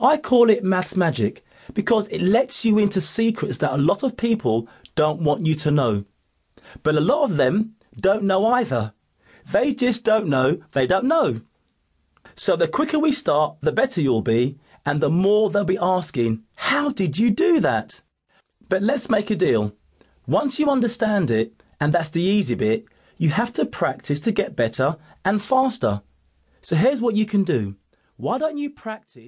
I call it maths magic because it lets you into secrets that a lot of people don't want you to know. But a lot of them don't know either. They just don't know they don't know. So the quicker we start, the better you'll be, and the more they'll be asking, How did you do that? But let's make a deal. Once you understand it, and that's the easy bit, you have to practice to get better and faster. So here's what you can do. Why don't you practice?